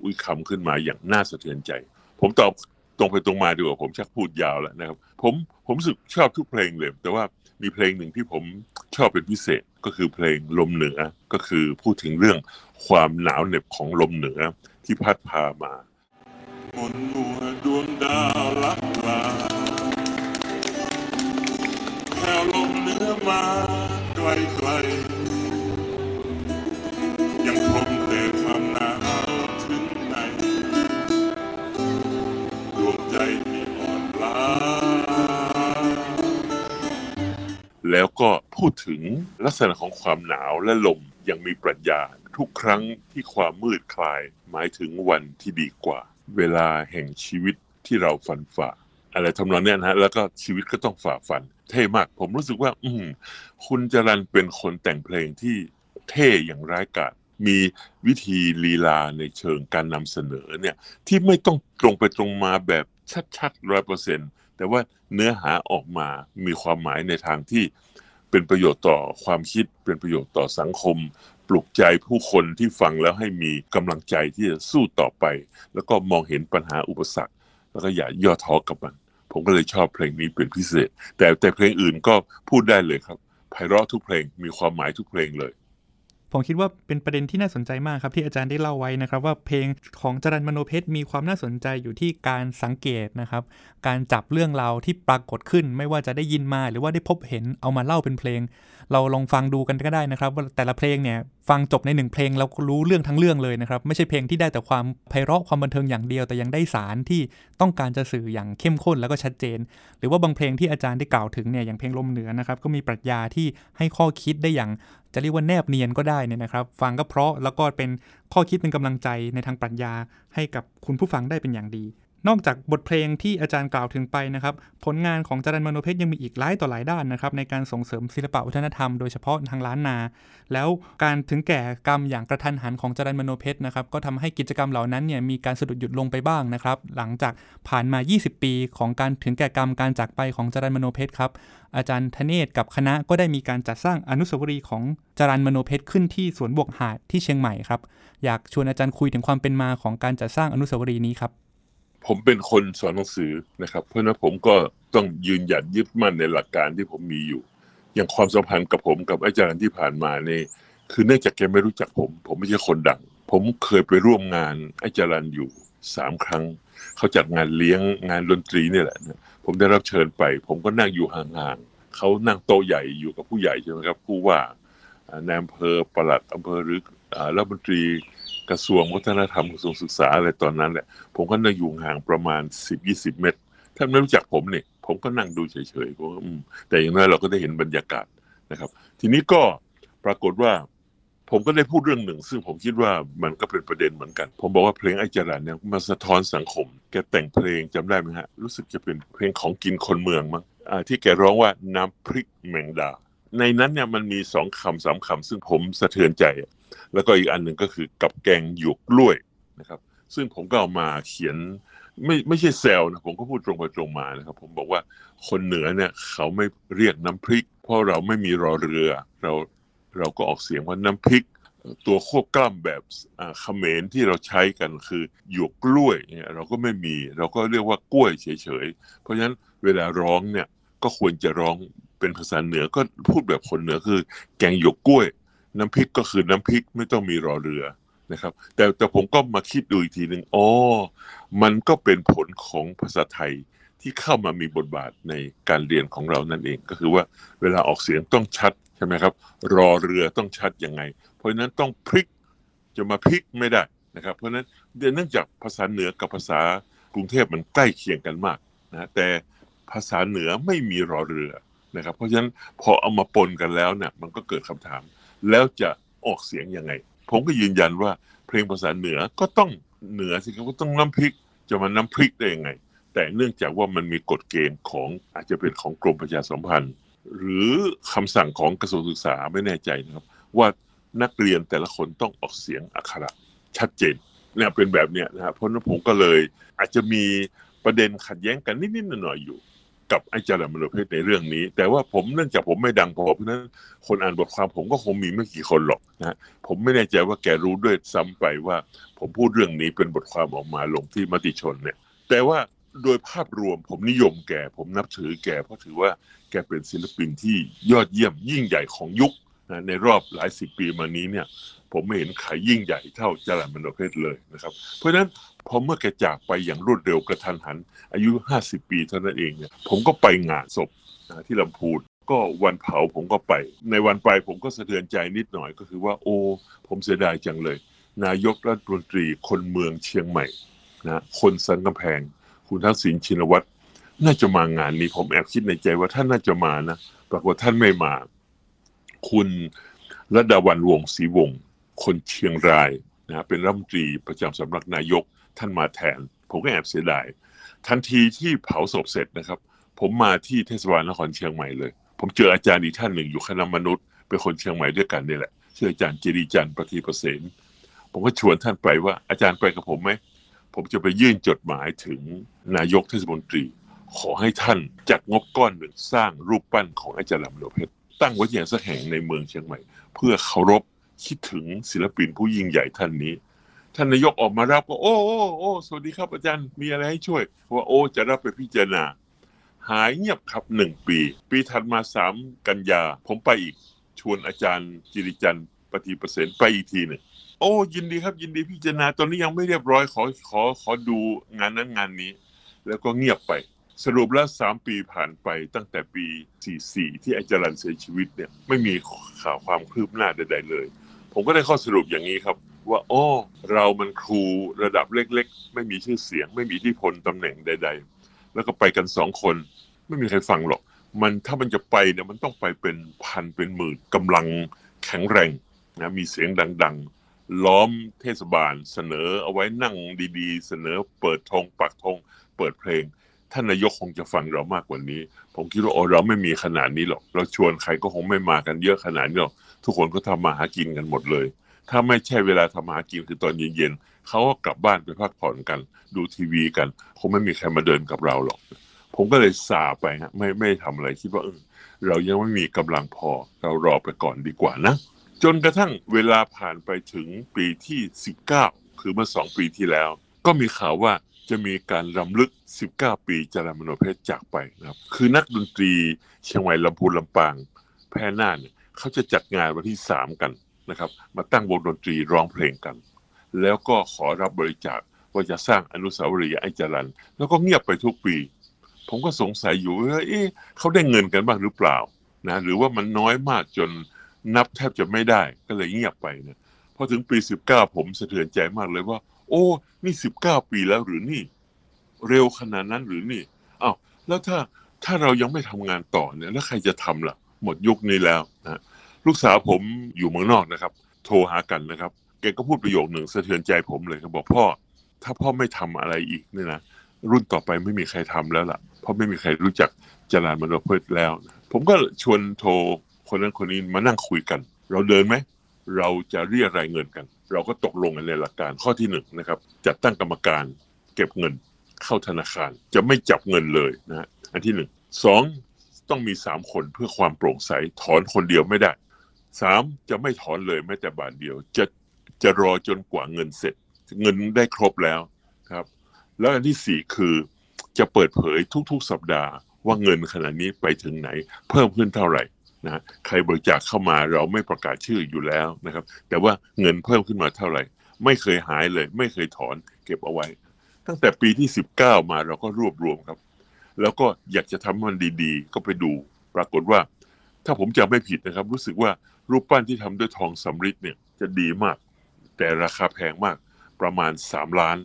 อุ้ยคำขึ้นมาอย่างน่าสะเทือนใจ ผมตอบตรงไปตรงมาดีกว่าผมชักพูดยาวแล้วนะครับ ผมผมสึกชอบทุกเพลงเลย แต่ว่ามีเพลงหนึ่งที่ผมชอบเป็นพิเศษก็คือเพลงลมเหนือก็คือพูดถึงเรื่องความหนาวเหน็บของลมเหนือที่พัดพามา บนหัวดวงดาวลับลาแผ่วลมเนื้อมาไกลไกลยังคงแต่ความหนาวถึงในดวงใจที่อ่อนล้าแล้วก็พูดถึงลักษณะของความหนาวและลมย่างมีปรัชญาทุกครั้งที่ความมืดคลาย หมายถึงวันที่ดีกว่า เวลาแห่งชีวิตที่เราฝันฝ่า อะไรทำนองนี้นะฮะแล้วก็ชีวิตก็ต้องฝ่าฟัน เท่มาก ผมรู้สึกว่า อืมคุณจรันเป็นคนแต่งเพลงที่เท่อย่างร้ายกาจมีวิธีลีลาในเชิงการนำเสนอเนี่ยที่ไม่ต้องตรงไปตรงมาแบบชัดๆร้อยเปอร์เซ็นต์แต่ว่าเนื้อหาออกมามีความหมายในทางที่เป็นประโยชน์ต่อความคิดเป็นประโยชน์ต่อสังคม ปลุกใจผู้คนที่ฟังแล้วให้มีกำลังใจที่จะสู้ต่อไป แล้วก็มองเห็นปัญหาอุปสรรค แล้วก็อย่าย่อท้อกับมัน ผมก็เลยชอบเพลงนี้เป็นพิเศษ แต่แต่เพลงอื่นก็พูดได้เลยครับไพเราะทุกเพลงมีความหมายทุกเพลงเลย ผมคิดว่าเป็นประเด็นที่น่าสนใจมากครับที่อาจารย์ได้เล่าไว้นะครับ ว่าเพลงของจรันมโนเพชรมีความน่าสนใจอยู่ที่การสังเกตนะครับ การจับเรื่องราวที่ปรากฏขึ้น ไม่ว่าจะได้ยินมาหรือว่าได้พบเห็นเอามาเล่าเป็นเพลง เราลองฟังดูกันก็ได้นะครับ ว่าแต่ละเพลงเนี่ยฟังจบในหนึ่งเพลงเราก็รู้เรื่องทั้งเรื่องเลยนะครับ ไม่ใช่เพลงที่ได้แต่ความไพเราะความบันเทิงอย่างเดียว แต่ยังได้สารที่ต้องการจะสื่ออย่างเข้มข้นแล้วก็ชัดเจน หรือว่าบางเพลงที่อาจารย์ได้กล่าวถึงเนี่ยอย่างเพลงลมเหนือนะครับก็มีปรัชญาที่ให้ข้อคิดได้อย่าง จะเรียกว่าแนบเนียนก็ได้เนี่ยนะครับ ฟังก็เพราะแล้วก็เป็นข้อคิดเป็นกำลังใจในทางปรัชญาให้กับคุณผู้ฟังได้เป็นอย่างดี นอกจากบทเพลงที่อาจารย์กล่าวถึงไปนะครับ ผลงานของจารันมโนเพชรยังมีอีกหลายต่อหลายด้านนะครับ ในการส่งเสริมศิลปะวัฒนธรรมโดยเฉพาะทางล้านนา แล้วการถึงแก่กรรมอย่างกระทันหันของจารันมโนเพชรนะครับ ก็ทำให้กิจกรรมเหล่านั้นเนี่ยมีการสะดุดหยุดลงไปบ้างนะครับ หลังจากผ่านมา 20 ปีของการถึงแก่กรรมการจากไปของจารันมโนเพชรครับอาจารย์ธเนศกับคณะก็ได้มีการจัดสร้างอนุสาวรีย์ของจารันมโนเพชรขึ้นที่สวนบวกหาดที่เชียงใหม่ครับอยากชวนอาจารย์คุยถึงความเป็นมาของการจัดสร้างอนุสาวรีย์นี้ครับ ผมเป็นคนสอนหนังสือนะครับ เพราะนั้นผมก็ต้องยืนหยัดยึดมั่นในหลักการที่ผมมีอยู่ อย่างความสัมพันธ์กับผมกับอาจารย์ที่ผ่านมาเนี่ยคือเนื่องจากแกไม่รู้จักผม ผมไม่ใช่คนดัง ผมเคยไปร่วมงานอาจารย์อยู่สามครั้ง เขาจัดงานเลี้ยงงานดนตรีนี่แหละนะผมได้รับเชิญไป ผมก็นั่งอยู่ห่างๆเขานั่งโต๊ะใหญ่อยู่กับผู้ใหญ่ใช่ไหมครับผู้ว่าอ่านายอำเภอปลัดอำเภอหรือรัฐมนตรี กระทรวงวัฒนธรรมกระทรวงศึกษาอะไรตอนนั้นแหละผมก็นั่งอยู่ห่างประมาณสิบยี่สิบเมตรท่านไม่รู้จักผมเนี่ยผมก็นั่งดูเฉยๆผมก็อืมแต่อย่างน้อยเราก็ได้เห็นบรรยากาศนะครับ ทีนี้ก็ปรากฏว่า ผมก็ได้พูดเรื่องหนึ่ง ซึ่งผมคิดว่ามันก็เป็นประเด็นเหมือนกัน ผมบอกว่าเพลงไอ้จรันเนี่ยมาสะท้อนสังคม แกแต่งเพลงจำได้ไหมฮะ รู้สึกจะเป็นเพลงของกินคนเมืองมั้งที่แกร้องว่าน้ำพริกแมงดา ในนั้นเนี่ยมันมีสองคำสามคำซึ่งผมสะเทือนใจ แล้วก็อีกอันหนึ่งก็คือกับแกงหยวกกล้วยนะครับ ซึ่งผมก็เอามาเขียนไม่ไม่ใช่แซวนะผมก็พูดตรงไปตรงมานะครับ ผมบอกว่าคนเหนือเนี่ย เขาไม่เรียกน้ำพริก เพราะเราไม่มีรอเรือ เราเราก็ออกเสียงว่าน้ำพริก ตัวควบกล้ำแบบอ่าเขมรที่เราใช้กันคือหยวกกล้วยเนี่ยเราก็ไม่มี เราก็เรียกว่ากล้วยเฉยๆเพราะฉะนั้นเวลาร้องเนี่ยก็ควรจะร้อง เป็นภาษาเหนือก็พูดแบบคนเหนือคือ แกงหยวกกล้วย น้ำพริกก็คือน้ำพริกไม่ต้องมีรอเรือนะครับ แต่แต่ผมก็มาคิดดูอีกทีหนึ่งอ๋อมันก็เป็นผลของภาษาไทยที่เข้ามามีบทบาทในการเรียนของเรานั่นเอง ก็คือว่าเวลาออกเสียงต้องชัดใช่ไหมครับ รอเรือต้องชัดยังไง เพราะฉะนั้นต้องพลิกจะมาพลิกไม่ได้นะครับ เพราะฉะนั้นเนื่องจากภาษาเหนือกับภาษากรุงเทพมันใกล้เคียงกันมากนะแต่ภาษาเหนือไม่มีรอเรือ นะครับ เพราะฉะนั้นพอเอามาปนกันแล้วเนี่ยมันก็เกิดคำถาม แล้วจะออกเสียงยังไง ผมก็ยืนยันว่าเพลงภาษาเหนือก็ต้องเหนือสิครับก็ต้องน้ำพริก จะมาน้ำพริกได้ยังไง แต่เนื่องจากว่ามันมีกฎเกณฑ์ของอาจจะเป็นของกรมประชาสัมพันธ์ หรือคำสั่งของกระทรวงศึกษาไม่แน่ใจนะครับ ว่านักเรียนแต่ละคนต้องออกเสียงอักขระชัดเจนเนี่ยเป็นแบบเนี้ยนะครับเพราะฉะนั้นผมก็เลยอาจจะมีประเด็นขัดแย้งกันนิดๆหน่อยๆอยู่ กับไอ้จารมโนเพศในเรื่องนี้ แต่ว่าผมเนื่องจากผมไม่ดังพอเพราะนั้นคนอ่านบทความผมก็คงมีไม่กี่คนหรอกนะผมไม่แน่ใจว่าแกรู้ด้วยซ้ำไปว่า ผมพูดเรื่องนี้เป็นบทความออกมาลงที่มติชนเนี่ย แต่ว่าโดยภาพรวมผมนิยมแก ผมนับถือแกเพราะถือว่าแกเป็นศิลปินที่ยอดเยี่ยมยิ่งใหญ่ของยุค ในรอบหลายสิบปีมานี้เนี่ย ผมไม่เห็นใครยิ่งใหญ่เท่าจรัญมโนเพชรเลยนะครับ เพราะฉะนั้นพอเมื่อแกจากไปอย่างรวดเร็วกระทันหัน อายุ 50 ปีเท่านั้นเองเนี่ยผมก็ไปงานศพนะที่ลำพูนก็วันเผาผมก็ไป ในวันไปผมก็สะเทือนใจนิดหน่อยก็คือว่าโอ้ ผมเสียดายจังเลย นายกรัฐมนตรีคนเมืองเชียงใหม่นะคนสันกำแพง คุณทักษิณชินวัตรน่าจะมางานนี้ผมแอบคิดในใจว่าท่านน่าจะมานะปรากฏท่านไม่มา คุณระดาวันวงศรีวงศ์คนเชียงรายนะเป็นรัฐมนตรีประจำสำนักนายกท่านมาแทน ผมก็แอบเสียดาย ทันทีที่เผาศพเสร็จนะครับ ผมมาที่เทศบาลนครเชียงใหม่เลย ผมเจออาจารย์อีกท่านหนึ่งอยู่คณะมนุษย์ เป็นคนเชียงใหม่ด้วยกันนี่แหละชื่ออาจารย์จิริจันทร์ประทีประเสนผมก็ชวนท่านไปว่าอาจารย์ไปกับผมไหมผมจะไปยื่นจดหมายถึงนายกเทศมนตรี ขอให้ท่านจัดงบก้อนหนึ่งสร้างรูปปั้นของอาจารย์ลำโลเพชร ตั้งว้ที่ไหนสักแห่งในเมืองเชียงใหม่ เพื่อเคารพคิดถึงศิลปินผู้ยิ่งใหญ่ท่านนี้ ท่านนายกออกมารับก็ โอ้โอ้โอ้สวัสดีครับอาจารย์มีอะไรให้ช่วยว่าโอ้จะรับไปพิจารณา หายเงียบครับหนึ่งปี ปีถัดมาสามกันยา ผมไปอีกชวนอาจารย์จิริจันทร์ปฏิประเสนไปอีกทีหนึ่งโอ้ยินดีครับยินดีพิจารณาตอนนี้ยังไม่เรียบร้อยขอขอขอดูงานนั้นงานนี้ แล้วก็เงียบไป สรุปแล้วสามปีผ่านไปตั้งแต่ปี 44 ที่อาจารย์เสียชีวิตเนี่ยไม่มีข่าวความคืบหน้าใดๆเลย ผมก็ได้ข้อสรุปอย่างนี้ครับว่าอ้อเรามันครูระดับเล็กๆ ไม่มีชื่อเสียง ไม่มีทธิพลตำแหน่งใด ๆ แล้วก็ไปกันสองคน ไม่มีใครฟังหรอก มันถ้ามันจะไปเนี่ยมันต้องไปเป็นพันเป็นหมื่นกำลังแข็งแรงนะมีเสียงดัง ๆ ล้อมเทศบาลเสนอเอาไว้นั่งดีๆ เสนอเปิดธงปักธงเปิดเพลง ท่านนายกคงจะฟังเรามากกว่านี้ ผมคิดว่าโอ้เราไม่มีขนาดนี้หรอก เราชวนใครก็คงไม่มากันเยอะขนาดนี้หรอกทุกคนก็ทำมาหากินกันหมดเลย ถ้าไม่ใช่เวลาทำมาหากินคือตอนเย็นๆเขาก็กลับบ้านไปพักผ่อนกัน ดูทีวีกัน คงไม่มีใครมาเดินกับเราหรอก ผมก็เลยซาไปฮะไม่ไม่ทำอะไรคิดว่าเออเรายังไม่มีกำลังพอเรารอไปก่อนดีกว่านะ จนกระทั่งเวลาผ่านไปถึงปีที่ 19 คือเมื่อสองปีที่แล้ว ก็มีข่าวว่า จะมีการรำลึก 19 ปีจารามโนเพชรจากไปนะครับ คือนักดนตรีเชียงใหม่ลำพูนลำปางแพร่น่านเนี่ยเขาจะจัดงานวันที่ 3 กันนะครับ มาตั้งวงดนตรีร้องเพลงกัน แล้วก็ขอรับบริจาคว่าจะสร้างอนุสาวรีย์ไอ้จรัน แล้วก็เงียบไปทุกปี ผมก็สงสัยอยู่ว่าเอ๊ะเขาได้เงินกันบ้างหรือเปล่านะหรือว่ามันน้อยมากจนนับแทบจะไม่ได้ก็เลยเงียบไปเนี่ยพอถึงปี 19 ผมสะเทือนใจมากเลยว่า โอ้นี่19ปีแล้วหรือนี่ เร็วขนาดนั้นหรือนี่อ้าวแล้วถ้าถ้าเรายังไม่ทำงานต่อเนี่ย แล้วใครจะทำล่ะ หมดยุคนี้แล้วนะลูกสาวผมอยู่เมืองนอกนะครับ โทรหากันนะครับ แกก็พูดประโยคหนึ่งสะเทือนใจผมเลยเขาบอกพ่อ ถ้าพ่อไม่ทำอะไรอีกเนี่ยนะรุ่นต่อไปไม่มีใครทำแล้วล่ะ เพราะไม่มีใครรู้จักจรานมโนเพชแล้ว ผมก็ชวนโทรคนนั้นคนนี้มานั่งคุยกัน เราเดินไหม เราจะเรียรายเงินกัน เราก็ตกลงกันในหลักการข้อที่หนึ่งนะครับ จัดตั้งกรรมการเก็บเงินเข้าธนาคาร จะไม่จับเงินเลยนะฮะอันที่หนึ่งสองต้องมีสามคนเพื่อความโปร่งใสถอนคนเดียวไม่ได้สามจะไม่ถอนเลยแม้แต่บาทเดียว จะจะรอจนกว่าเงินเสร็จ เงินได้ครบแล้วครับ แล้วอันที่สี่คือจะเปิดเผยทุกๆสัปดาห์ว่าเงินขนาดนี้ไปถึงไหน เพิ่มขึ้นเท่าไหร่ นะใครบริจาคเข้ามาเราไม่ประกาศชื่ออยู่แล้วนะครับ แต่ว่าเงินเพิ่มขึ้นมาเท่าไหร่ ไม่เคยหายเลย ไม่เคยถอนเก็บเอาไว้ ตั้งแต่ปีที่ 19 มาเราก็รวบรวมครับ แล้วก็อยากจะทำมันดีๆ ก็ไปดู ปรากฏว่า ถ้าผมจำไม่ผิดนะครับ รู้สึกว่ารูปปั้นที่ทำด้วยทองสำริดเนี่ยจะดีมาก แต่ราคาแพงมากประมาณ 3 ล้าน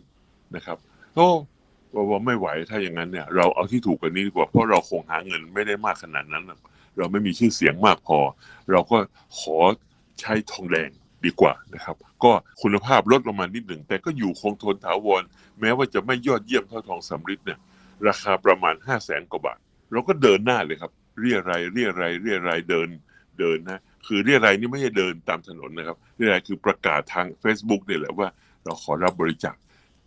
นะครับโอ้ว่าไม่ไหวถ้าอย่างนั้นเนี่ย เราเอาที่ถูกกันนี้ดีกว่าเพราะเราคงหาเงินไม่ได้มากขนาดนั้นหรอก เราไม่มีชื่อเสียงมากพอ เราก็ขอใช้ทองแดงดีกว่านะครับ ก็คุณภาพลดลงมานิดหนึ่ง แต่ก็อยู่คงทนถาวร แม้ว่าจะไม่ยอดเยี่ยมเท่าทองสำริดเนี่ย ราคาประมาณห้าแสนกว่าบาท เราก็เดินหน้าเลยครับ เรียรายเรียรายเรียรายเดินเดินนะ คือเรียรายนี่ไม่ใช่เดินตามถนนนะครับ เรียรายคือประกาศทาง Facebook เนี่ยแหละว่า เราขอรับบริจาค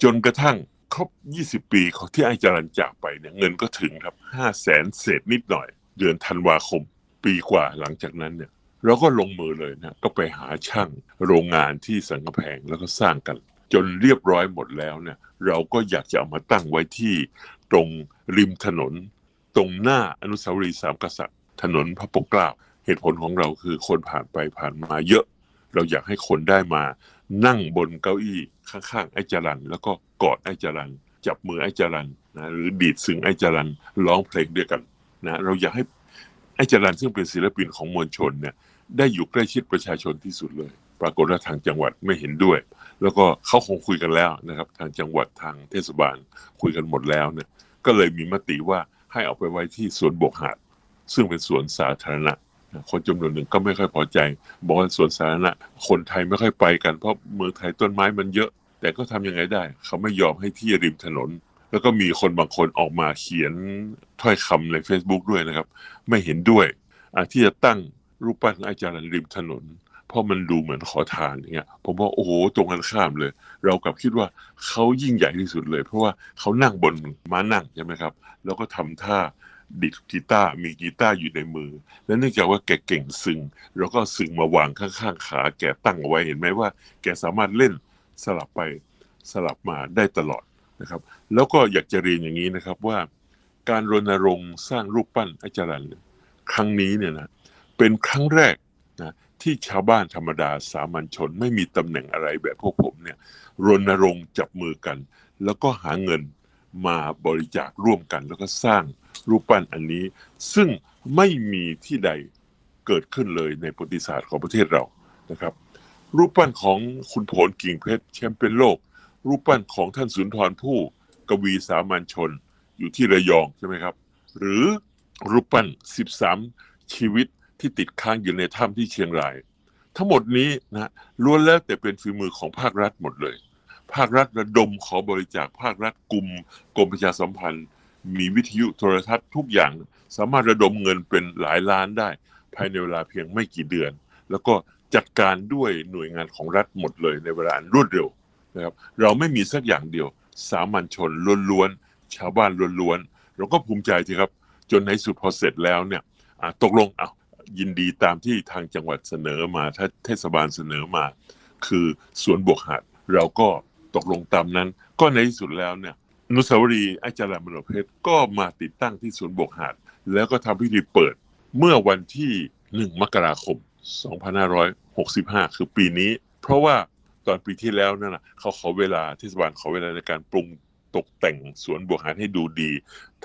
จนกระทั่งครบ 20 ปีของที่ไอ้จรันจากไปเนี่ยเงินก็ถึงครับ5แสนเศษนิดหน่อย เดือนธันวาคมปีกว่าหลังจากนั้นเนี่ยเราก็ลงมือเลยนะก็ไปหาช่างโรงงานที่สันกแพงแล้วก็สร้างกัน จนเรียบร้อยหมดแล้วเนี่ยเราก็อยากจะเอามาตั้งไว้ที่ตรงริมถนน ตรงหน้าอนุสาวรีย์สามกษัตริย์ ถนนพระปกเกล้าเหตุผลของเราคือคนผ่านไปผ่านมาเยอะ เราอยากให้คนได้มานั่งบนเก้าอี้ข้างๆไอ้จรันแล้วก็กอดไอ้จรันจับมือไอ้จรันนะหรือดีดซึ้งไอ้จรันร้องเพลงด้วยกัน นะเราอยากให้ไอ้จรันซึ่งเป็นศิลปินของมวลชนเนี่ย ได้อยู่ใกล้ชิดประชาชนที่สุดเลย ปรากฏว่าทางจังหวัดไม่เห็นด้วย แล้วก็เขาคงคุยกันแล้วนะครับ ทางจังหวัดทางเทศบาลคุยกันหมดแล้วเนี่ยก็เลยมีมติว่าให้เอาไปไว้ที่สวนบกหาดซึ่งเป็นสวนสาธารณะคนจำนวนหนึ่งก็ไม่ค่อยพอใจบอกว่าสวนสาธารณะคนไทยไม่ค่อยไปกันเพราะเมืองไทยต้นไม้มันเยอะ แต่ก็ทำยังไงได้ เขาไม่ยอมให้ที่ริมถนน แล้วก็มีคนบางคนออกมาเขียนถ้อยคำใน Facebook ด้วยนะครับ ไม่เห็นด้วยอะที่จะตั้งรูปปั้นอาจารย์ริมถนน เพราะมันดูเหมือนขอทานอย่างเงี้ยผมว่าโอ้โหตรงกันข้ามเลย เรากลับคิดว่าเขายิ่งใหญ่ที่สุดเลย เพราะว่าเขานั่งบนม้านั่งใช่ไหมครับ แล้วก็ทำท่าดิดกีตาร์มีกีตาร์อยู่ในมือ และเนื่องจากว่าแกเก่งซึงเราก็ซึงมาวางข้างๆขา แกตั้งเอาไว้เห็นไหมว่า แกสามารถเล่นสลับไปสลับมาได้ตลอด นะครับ แล้วก็อยากจะเรียนอย่างนี้นะครับว่าการรณรงค์สร้างรูปปั้นอาจารย์ครั้งนี้เนี่ยนะเป็นครั้งแรกนะที่ชาวบ้านธรรมดาสามัญชน ไม่มีตำแหน่งอะไรแบบพวกผมเนี่ยรณรงค์จับมือกัน แล้วก็หาเงินมาบริจาคร่วมกัน แล้วก็สร้างรูปปั้นอันนี้ ซึ่งไม่มีที่ใดเกิดขึ้นเลยในประวัติศาสตร์ของประเทศเรานะครับ รูปปั้นของคุณโผลกิ่งเพชรแชมป์เป็นโลก รูปปั้นของท่านสุนทรภู่กวีสามัญชนอยู่ที่ระยองใช่ไหมครับ หรือรูปปั้น 13 ชีวิตที่ติดค้างอยู่ในถ้ำที่เชียงราย ทั้งหมดนี้นะล้วนแล้วแต่เป็นฝีมือของภาครัฐหมดเลย ภาครัฐระดมขอบริจาคภาครัฐกลุ่มกรมประชาสัมพันธ์ มีวิทยุโทรทัศน์ทุกอย่าง สามารถระดมเงินเป็นหลายล้านได้ ภายในเวลาเพียงไม่กี่เดือน แล้วก็จัดการด้วยหน่วยงานของรัฐหมดเลยในเวลารวดเร็ว นะครับเราไม่มีสักอย่างเดียว สามัญชนล้วนๆชาวบ้านล้วนๆเราก็ภูมิใจทีครับ จนในสุดพอเสร็จแล้วเนี่ยตกลงเอายินดีตามที่ทางจังหวัดเสนอมาถ้าเทศบาลเสนอมา คือสวนบวกหาดเราก็ตกลงตามนั้น ก็ในที่สุดแล้วเนี่ยนุสาวรีย์อาจารย์มโนเพชรก็มาติดตั้งที่สวนบกหาดแล้วก็ทำพิธีเปิดเมื่อวันที่ 1 มกราคม 2565 คือปีนี้ เพราะว่า ตอนปีที่แล้วนั่นนะเขาขอเวลาเทศบาลขอเวลาในการปรุงตกแต่งสวนบวกหาดให้ดูดี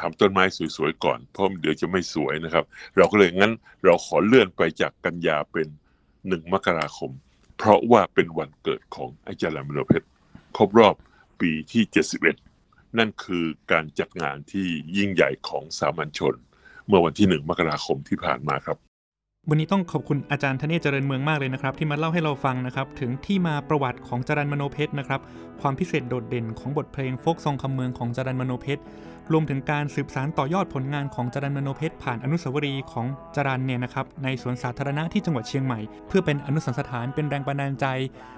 ทำต้นไม้สวยๆก่อน เพราะเดี๋ยวจะไม่สวยนะครับ เราก็เลยงั้นเราขอเลื่อนไปจากกันยาเป็น1มกราคม เพราะว่าเป็นวันเกิดของอาจารย์มโนเพชรครบรอบปีที่ 71 นั่นคือการจัดงานที่ยิ่งใหญ่ของสามัญชน เมื่อวันที่1มกราคมที่ผ่านมาครับ วันนี้ต้องขอบคุณอาจารย์ธเนศเจริญเมืองมากเลยนะครับ ที่มาเล่าให้เราฟังนะครับ ถึงที่มาประวัติของจรันมโนเพชรนะครับ ความพิเศษโดดเด่นของบทเพลงโฟกซองคำเมืองของจรันมโนเพชรรวมถึงการสืบสานต่อยอดผลงานของจรันมโนเพชรผ่านอนุสาวรีย์ของจรันเนี่ยนะครับในสวนสาธารณะที่จังหวัดเชียงใหม่ เพื่อเป็นอนุสรณ์สถานเป็นแรงบันดาลใจ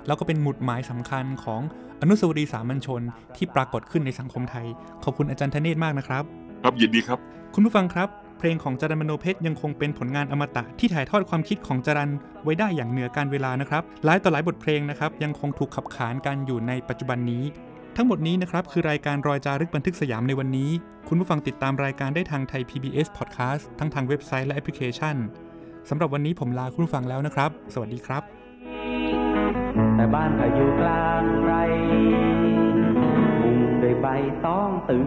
แล้วก็เป็นหมุดหมายสำคัญของอนุสาวรีย์สามัญชน ที่ปรากฏขึ้นในสังคมไทย ขอบคุณอาจารย์ธเนศมากนะครับ ครับยินดีครับ คุณผู้ฟังครับ เพลงของจรันมโนเพชรยังคงเป็นผลงานอมตะที่ถ่ายทอดความคิดของจรันไว้ได้อย่างเหนือการเวลานะครับหลายต่อหลายบทเพลงนะครับยังคงถูกขับขานกันอยู่ในปัจจุบันนี้ ทั้งหมดนี้นะครับคือรายการรอยจารึกบันทึกสยามในวันนี้ คุณผู้ฟังติดตามรายการได้ทางไทย PBS Podcast ทั้งทางเว็บไซต์และแอปพลิเคชันสำหรับวันนี้ผมลาคุณผู้ฟังแล้วนะครับ สวัสดีครับ แต่บ้านเขาอยู่กลางไรมุงด้วยใบต้องตึง